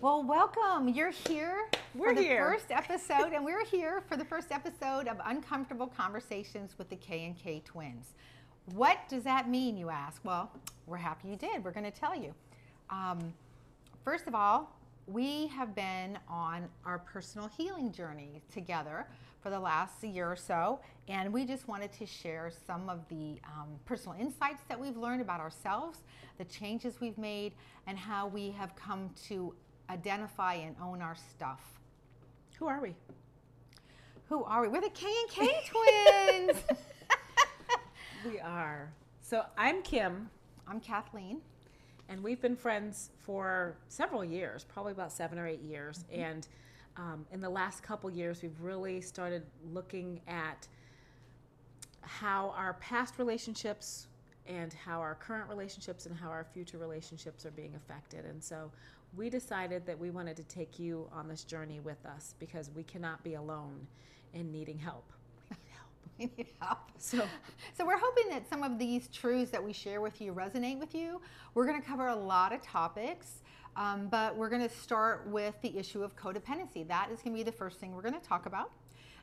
Well, welcome. You're here We're for the here. first episode, and we're here for the first episode of Uncomfortable Conversations with the K and K Twins. What does that mean, you ask? Well, we're happy you did. We're going to tell you. Um, first of all, we have been on our personal healing journey together for the last year or so, and we just wanted to share some of the um, personal insights that we've learned about ourselves, the changes we've made, and how we have come to identify and own our stuff. Who are we? Who are we? We're the K and K twins. We are. So I'm Kim, I'm Kathleen. and we've been friends for several years, probably about seven or eight years. And um, in the last couple years, we've really started looking at how our past relationships and how our current relationships and how our future relationships are being affected. And so we decided that we wanted to take you on this journey with us because we cannot be alone in needing help. We need help. We need help. So So we're hoping that some of these truths that we share with you resonate with you. We're going to cover a lot of topics, um, but we're going to start with the issue of codependency. That is going to be the first thing we're going to talk about.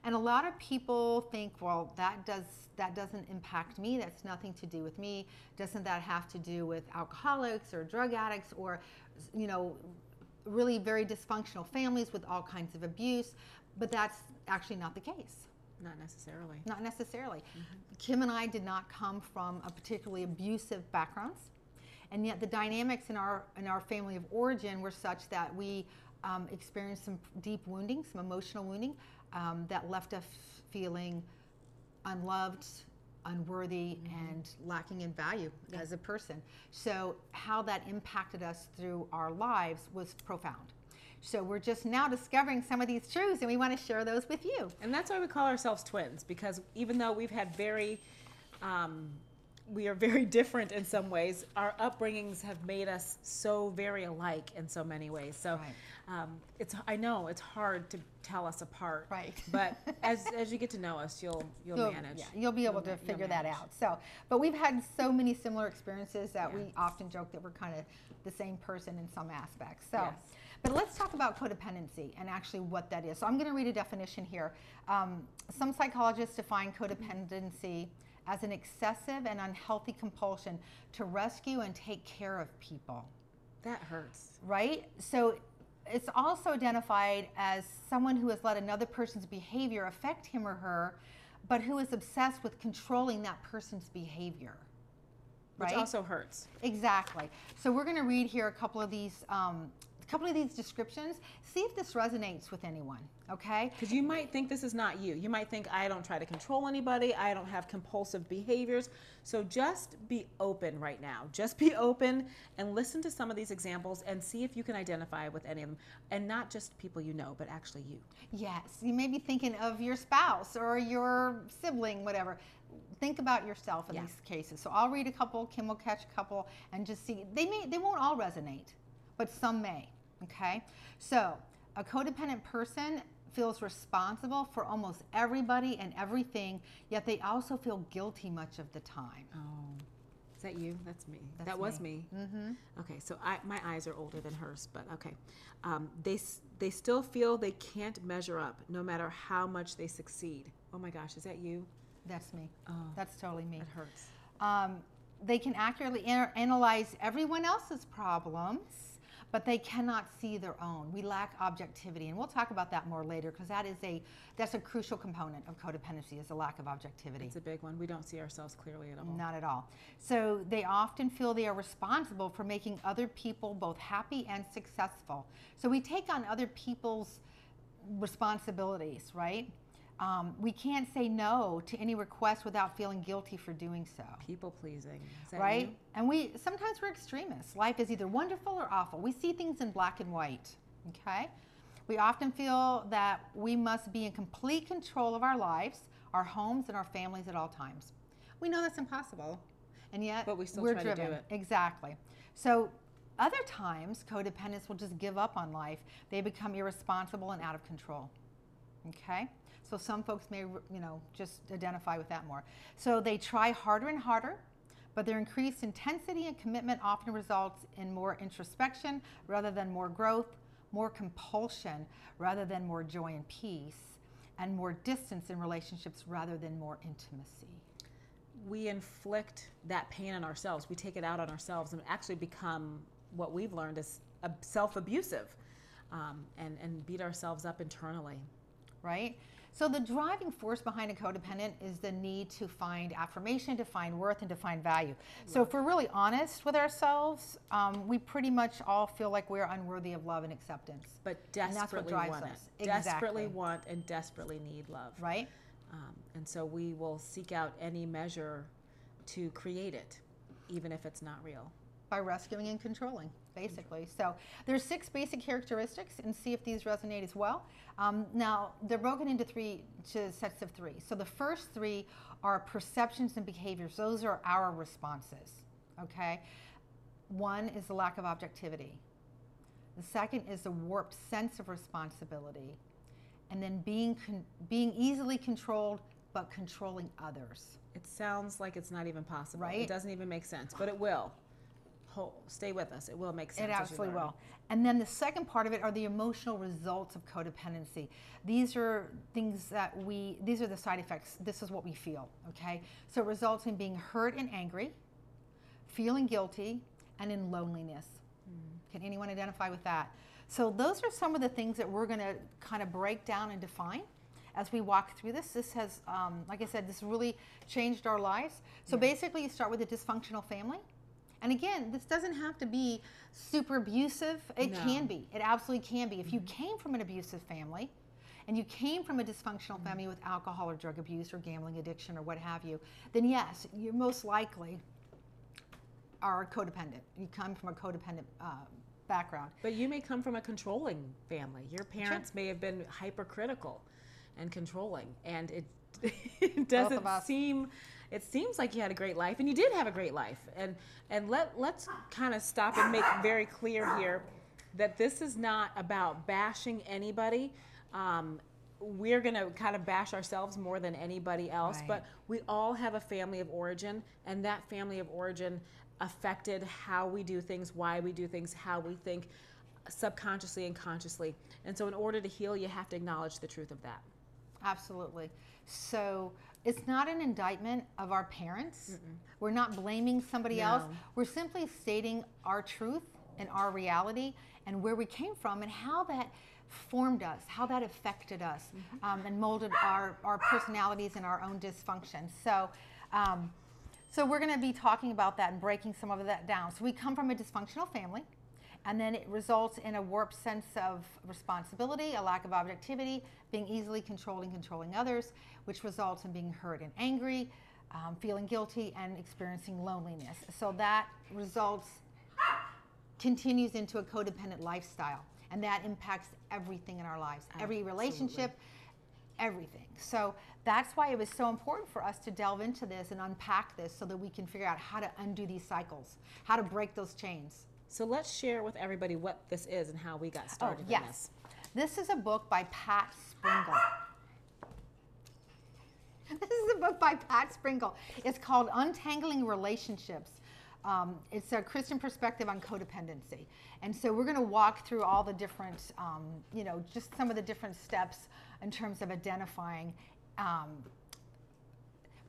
And a lot of people think, well, that does that doesn't impact me. That's nothing to do with me. Doesn't that have to do with alcoholics or drug addicts or, you know, really very dysfunctional families with all kinds of abuse? But that's actually not the case. not necessarily. Not necessarily. Kim and I did not come from a particularly abusive backgrounds, and yet the dynamics in our in our family of origin were such that we um, experienced some deep wounding, some emotional wounding um, that left us feeling unloved, unworthy, and lacking in value as a person. So how that impacted us through our lives was profound. So we're just now discovering some of these truths, and we want to share those with you. And that's why we call ourselves twins because even though we've had very, um, we are very different in some ways, our upbringings have made us so very alike in so many ways. So Right. um, it's I know it's hard to tell us apart. Right. But as, as you get to know us, you'll you'll, You'll- manage. Yeah, you'll be able You'll to figure that out. So, but we've had so many similar experiences that Yeah. we often joke that we're kind of the same person in some aspects. So, Yes. but let's talk about codependency and actually what that is. So, I'm going to read a definition here. Um, some psychologists define codependency as an excessive and unhealthy compulsion to rescue and take care of people That hurts. right? So it's also identified as someone who has let another person's behavior affect him or her, but who is obsessed with controlling that person's behavior. Which Right? also hurts. Exactly. So we're going to read here a couple of these, um, a couple of these descriptions. See if this resonates with anyone. Okay. Because you might think this is not you. You might think, I don't try to control anybody. I don't have compulsive behaviors. So just be open right now. Just be open and listen to some of these examples and see if you can identify with any of them. And not just people you know, but actually you. Yes, you may be thinking of your spouse or your sibling, whatever. Think about yourself in Yeah. these cases. So I'll read a couple, Kim will catch a couple, and just see. They may, they won't all resonate, but some may. Okay. So a codependent person feels responsible for almost everybody and everything, yet they also feel guilty much of the time. Oh. Is that you? That's me. That's that was me. Mm-hmm. Okay, so I, my eyes are older than hers, but okay. Um, they they still feel they can't measure up, no matter how much they succeed. Oh my gosh, is that you? That's me. Oh. That's totally me. It hurts. Um, they can accurately an- analyze everyone else's problems, but they cannot see their own. We lack objectivity, and we'll talk about that more later because that is a that's a crucial component of codependency is a lack of objectivity. It's a big one. We don't see ourselves clearly at all. Not at all. So they often feel they are responsible for making other people both happy and successful. So we take on other people's responsibilities, right? Um, we can't say no to any request without feeling guilty for doing so People pleasing. Right? you? And we sometimes we're extremists. Life is either wonderful or awful. We see things in black and white. Okay? We often feel that we must be in complete control of our lives, our homes, and our families at all times. We know that's impossible, and yet But we still we're try to do driven. it. Exactly. So other times, codependents will just give up on life. They become irresponsible and out of control. Okay? So some folks may, you know, just identify with that more. So they try harder and harder, but their increased intensity and commitment often results in more introspection rather than more growth. more compulsion rather than more joy and peace, and more distance in relationships rather than more intimacy. We inflict that pain on ourselves. We take it out on ourselves and actually become what we've learned is self abusive um, and, and beat ourselves up internally. Right? So, the driving force behind a codependent is the need to find affirmation, to find worth, and to find value. So, if we're really honest with ourselves, um, we pretty much all feel like we're unworthy of love and acceptance. But desperately want us. it. Exactly. Desperately want and desperately need love. Right? Um, and so, we will seek out any measure to create it, even if it's not real. By rescuing and controlling basically. So there's six basic characteristics, and see if these resonate as well. Um, now they're broken into three to sets of three. So the first three are perceptions and behaviors. Those are our responses. Okay. One is the lack of objectivity. The second is the warped sense of responsibility, and then being con- being easily controlled but controlling others. It sounds like it's not even possible. Right? It doesn't even make sense, but it will stay with us. It will make sense. It absolutely will. And then the second part of it are the emotional results of codependency. These are things that we, these are the side effects. This is what we feel, okay? So it results in being hurt and angry, feeling guilty, and in loneliness. Mm. Can anyone identify with that? So those are some of the things that we're going to kind of break down and define as we walk through this. This has, um, like I said, this really changed our lives. So yeah. basically, you start with a dysfunctional family. And again, this doesn't have to be super abusive. It no. can be. It absolutely can be. If you mm-hmm. came from an abusive family and you came from a dysfunctional mm-hmm. family with alcohol or drug abuse or gambling addiction or what have you, then yes, you most likely are codependent. You come from a codependent uh, background. But you may come from a controlling family. Your parents sure. may have been hypercritical and controlling, and it, it doesn't seem it seems like you had a great life and you did have a great life. And and let let's kind of stop and make very clear here that this is not about bashing anybody. Um, we're going to kind of bash ourselves more than anybody else right. but we all have a family of origin and that family of origin affected how we do things why we do things how we think subconsciously and consciously. And so in order to heal you have to acknowledge the truth of that. Absolutely. So it's not an indictment of our parents. Mm-mm. We're not blaming somebody no. else. We're simply stating our truth and our reality and where we came from and how that formed us, how that affected us, mm-hmm. um, and molded our, our personalities and our own dysfunction. So, um, so we're going to be talking about that and breaking some of that down. So we come from a dysfunctional family and then it results in a warped sense of responsibility, a lack of objectivity, being easily controlled and controlling others, which results in being hurt and angry, um, feeling guilty, and experiencing loneliness. So that results, continues into a codependent lifestyle, and that impacts everything in our lives, every relationship, everything. So that's why it was so important for us to delve into this and unpack this so that we can figure out how to undo these cycles, how to break those chains. So let's share with everybody what this is and how we got started. Oh, yes. This. this is a book by Pat Springle. This is a book by Pat Springle. It's called Untangling Relationships. Um, it's a Christian perspective on codependency. And so we're going to walk through all the different, um, you know, just some of the different steps in terms of identifying um,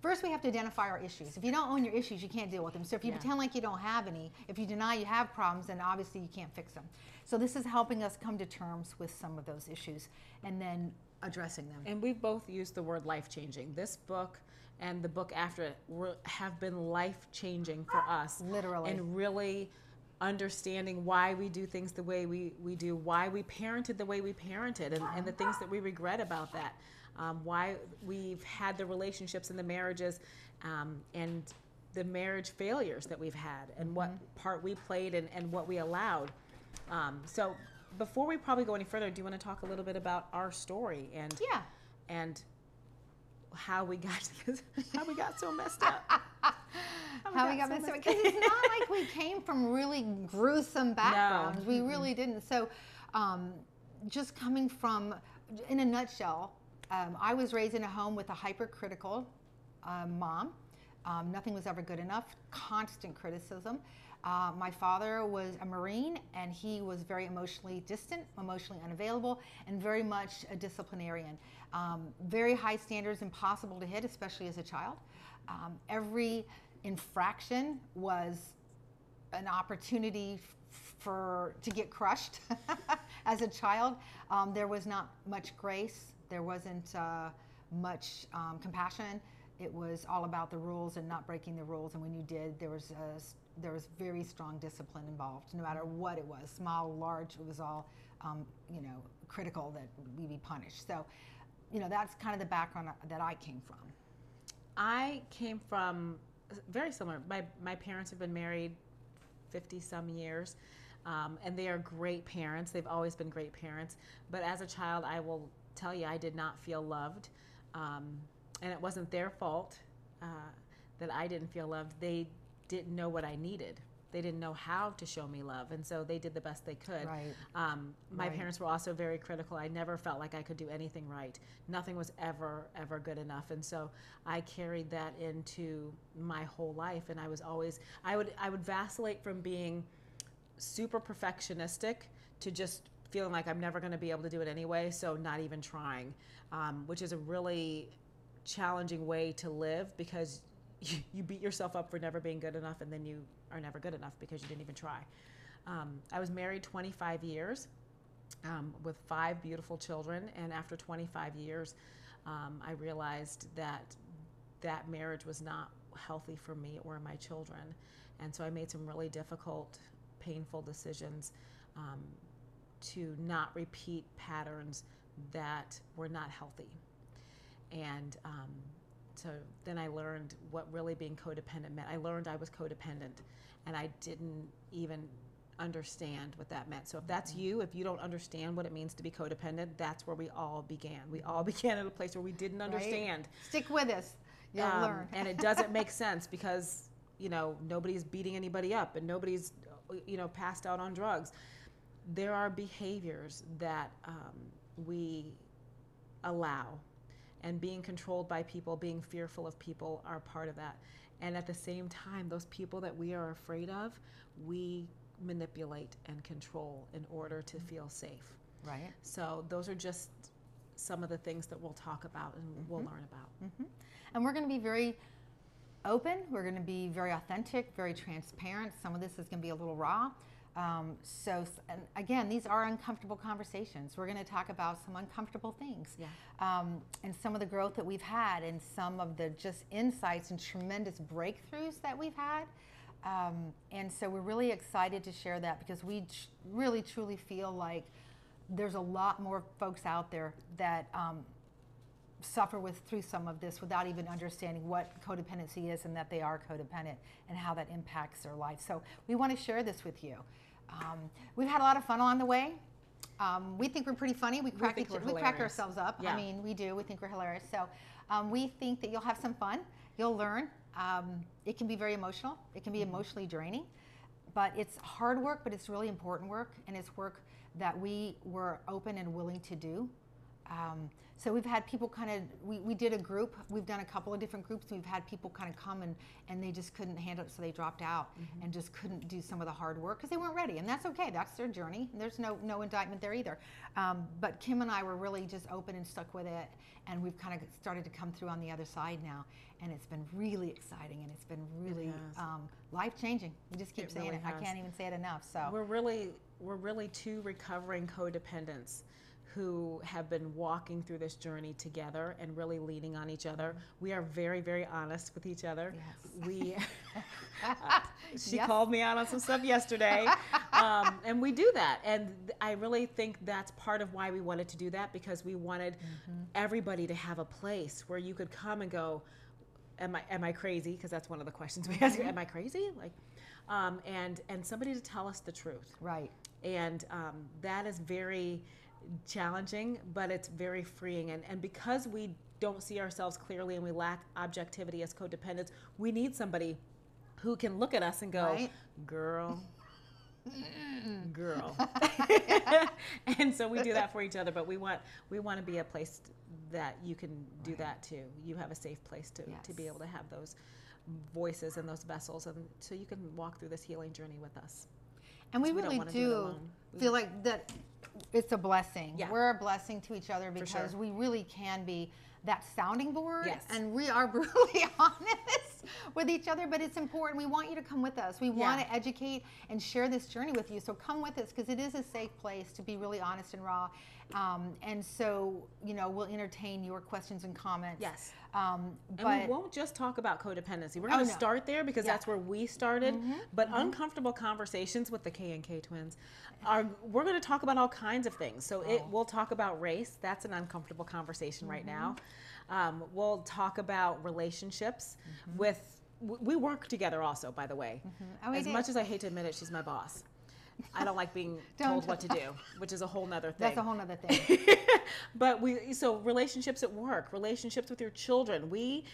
First, we have to identify our issues. If you don't own your issues, you can't deal with them. So if you yeah. pretend like you don't have any, if you deny you have problems, then obviously you can't fix them. So this is helping us come to terms with some of those issues and then addressing them. And we've both used the word life changing. This book and the book after it were, have been life changing for us. Literally. And really understanding why we do things the way we, we do, why we parented the way we parented, and, and the things that we regret about that um, why we've had the relationships and the marriages um, and the marriage failures that we've had and what mm-hmm. part we played and, and what we allowed. Um, so before we probably go any further, do you want to talk a little bit about our story and yeah, and how we got how we got so messed up. How we, how got, we got so messed up because it's not like we came from really gruesome backgrounds. No. We really didn't. So, um, just coming from, in a nutshell, um, I was raised in a home with a hypercritical uh, mom. Um, nothing was ever good enough, constant criticism. Uh, my father was a Marine and he was very emotionally distant, emotionally unavailable, and very much a disciplinarian. Um, very high standards, impossible to hit, especially as a child. Um, every infraction was an opportunity for to get crushed as a child. Um, there was not much grace. There wasn't uh, much um, compassion. It was all about the rules and not breaking the rules. And when you did, there was a, there was very strong discipline involved. No matter what it was, small, large, it was all um, you know critical that we be punished. So, you know, that's kind of the background that I came from. I came from very similar. My my parents have been married 50 some years. Um, and they are great parents. They've always been great parents. But as a child, I will tell you, I did not feel loved. Um, and it wasn't their fault uh, that I didn't feel loved. They didn't know what I needed. They didn't know how to show me love, and so they did the best they could. Right. Um, my Right. parents were also very critical. I never felt like I could do anything right. Nothing was ever, ever good enough, and so I carried that into my whole life. And I was always, I would, I would vacillate from being super perfectionistic to just feeling like I'm never going to be able to do it anyway, so not even trying, um, which is a really challenging way to live because you, you beat yourself up for never being good enough and then you are never good enough because you didn't even try. Um, I was married 25 years um, with five beautiful children, and after 25 years, um, I realized that that marriage was not healthy for me or my children. And so I made some really difficult, painful decisions um, to not repeat patterns that were not healthy. And um, so then I learned what really being codependent meant. I learned I was codependent, and I didn't even understand what that meant. So if that's you, if you don't understand what it means to be codependent, that's where we all began. We all began at a place where we didn't understand. Stick with us. You'll Um, learn. and it doesn't make sense because you know nobody's beating anybody up and nobody's you know passed out on drugs. There are behaviors that um, we allow, and being controlled by people, being fearful of people, are part of that. And at the same time, those people that we are afraid of, we manipulate and control in order to feel safe. right. So those are just some of the things that we'll talk about and we'll Mm-hmm. learn about. And we're going to be very open. We're going to be very authentic, very transparent. Some of this is going to be a little raw. Um, so, and again, these are uncomfortable conversations. We're going to talk about some uncomfortable things. Yeah. Um, and some of the growth that we've had, and some of the just insights and tremendous breakthroughs that we've had. Um, and so we're really excited to share that because we tr- really truly feel like there's a lot more folks out there that um, suffer with through some of this without even understanding what codependency is and that they are codependent and how that impacts their life. So we want to share this with you. Um, we've had a lot of fun along the way. Um, we think we're pretty funny. We crack, think each, we're crack ourselves up. Yeah. I mean, we do. We think we're hilarious. So um, we think that you'll have some fun. You'll learn. Um, it can be very emotional. It can be Mm-hmm. emotionally draining, but it's hard work. But it's really important work, and it's work that we were open and willing to do. Um, so we've had people kind of, we, we did a group, we've done a couple of different groups. We've had people kind of come and, and they just couldn't handle it, so they dropped out and just couldn't do some of the hard work because they weren't ready. And that's okay, that's their journey. There's no, no indictment there either. Um, but Kim and I were really just open and stuck with it. And we've kind of started to come through on the other side now. And it's been really exciting and it's been really has. um, life changing. We just keep It saying really it. I can't even say it enough. So We're really we're really two recovering codependents who have been walking through this journey together and really leaning on each other. We are very very honest with each other. Yes. We she Yes. called me out on some stuff yesterday, um, and we do that. And I really think that's part of why we wanted to do that because we wanted Mm-hmm. everybody to have a place where you could come and go. Am I am I crazy? Because that's one of the questions we ask. Am I crazy? Like, um, and and somebody to tell us the truth right. and um, that is very challenging but it's very freeing. And, and because we don't see ourselves clearly and we lack objectivity as codependents we need somebody who can look at us and go Right. girl girl. And so we do that for each other but we want we want to be a place that you can do that too. You have a safe place to, to be able to have those voices and those vessels, and so you can walk through this healing journey with us. And we we really do do feel like that it's a blessing. Yeah. We're a blessing to each other because sure. we really can be that sounding board Yes. and we are brutally honest with each other but it's important we want you to come with us we want to educate and share this journey with you so come with us because it is a safe place to be really honest and raw um, and so you know we'll entertain your questions and comments Yes. um, And we won't just talk about codependency. We're Oh, going to no. start there because Yeah. that's where we started. But uncomfortable conversations with the K and K twins are we're going to talk about all kinds of things. So it Oh. we'll talk about race. That's an uncomfortable conversation right Mm-hmm. now. Um, we'll talk about relationships Mm-hmm. with we work together also by the way. Oh, as much as I hate to admit it, she's my boss. I don't like being told what to do, which is a whole nother thing that's a whole nother thing. But we so relationships at work relationships with your children. We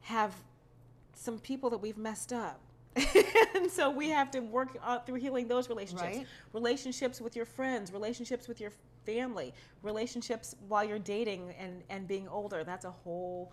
have some people that we've messed up and so we have to work uh, through healing those relationships Right. relationships with your friends relationships with your family relationships while you're dating and and being older that's a whole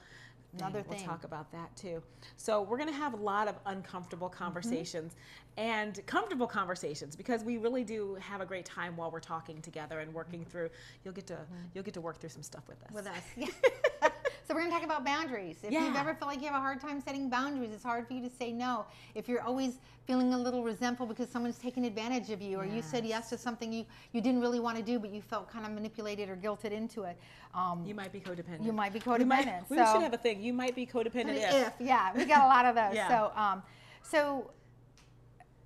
thing. Another we'll talk about that too so we're going to have a lot of uncomfortable Mm-hmm. conversations and comfortable conversations because we really do have a great time while we're talking together and working through you'll get to you'll get to work through some stuff with us with us. Yeah. so we're going to talk about boundaries. If you've ever felt like you have a hard time setting boundaries, it's hard for you to say no. If you're always feeling a little resentful because someone's taking advantage of you, or you said yes to something you, you didn't really want to do, but you felt kind of manipulated or guilted into it. Um, You might be codependent. You might be We, might- codependent, we so- should have a thing. You might be codependent if. if yeah, we got a lot of those. Yeah. So um, so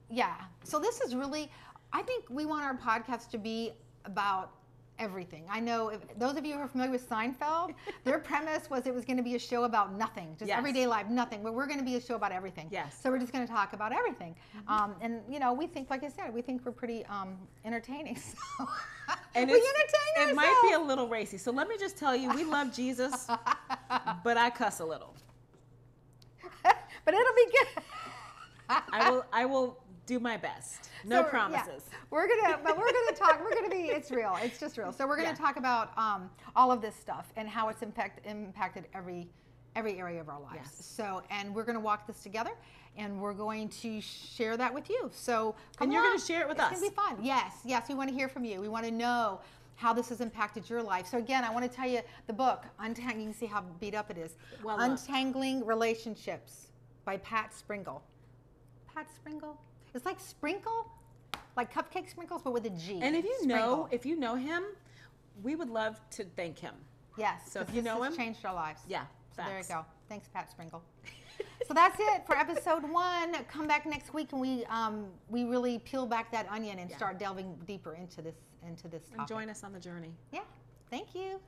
yeah. So this is really, I think we want our podcast to be about everything. I know if, those of you who are familiar with Seinfeld, their premise was it was going to be a show about nothing, just Yes. everyday life, nothing. But we're going to be a show about everything. Yes. So we're just going to talk about everything. Um, and you know, we think, like I said, we think we're pretty um, entertaining. So And we entertain it might be a little racy. So let me just tell you, we love Jesus, but I cuss a little. but it'll be good. I will. I will do my best. No So, yeah, promises. we're gonna, but we're gonna talk. We're gonna be. It's real. It's just real. So we're gonna Yeah. talk about um, all of this stuff and how it's impact, impacted every every area of our lives. Yes. So and we're gonna walk this together, and we're going to share that with you. So come And you're gonna share it with it's us. It's gonna be fun. Yes, yes. We want to hear from you. We want to know how this has impacted your life. So again, I want to tell you the book Untangling. You can see how beat up it is. Well done. Untangling Relationships by Pat Springle. Pat Springle. It's like sprinkle, like cupcake sprinkles, but with a G. And if you Sprinkle. know, if you know him, we would love to thank him. yes, so if you know him- changed our lives. Yeah. So there you go. Thanks, Pat Sprinkle. so that's it for episode one. Come back next week and we um, we really peel back that onion and Yeah. start delving deeper into this into this And join us on the journey. Yeah. Thank you.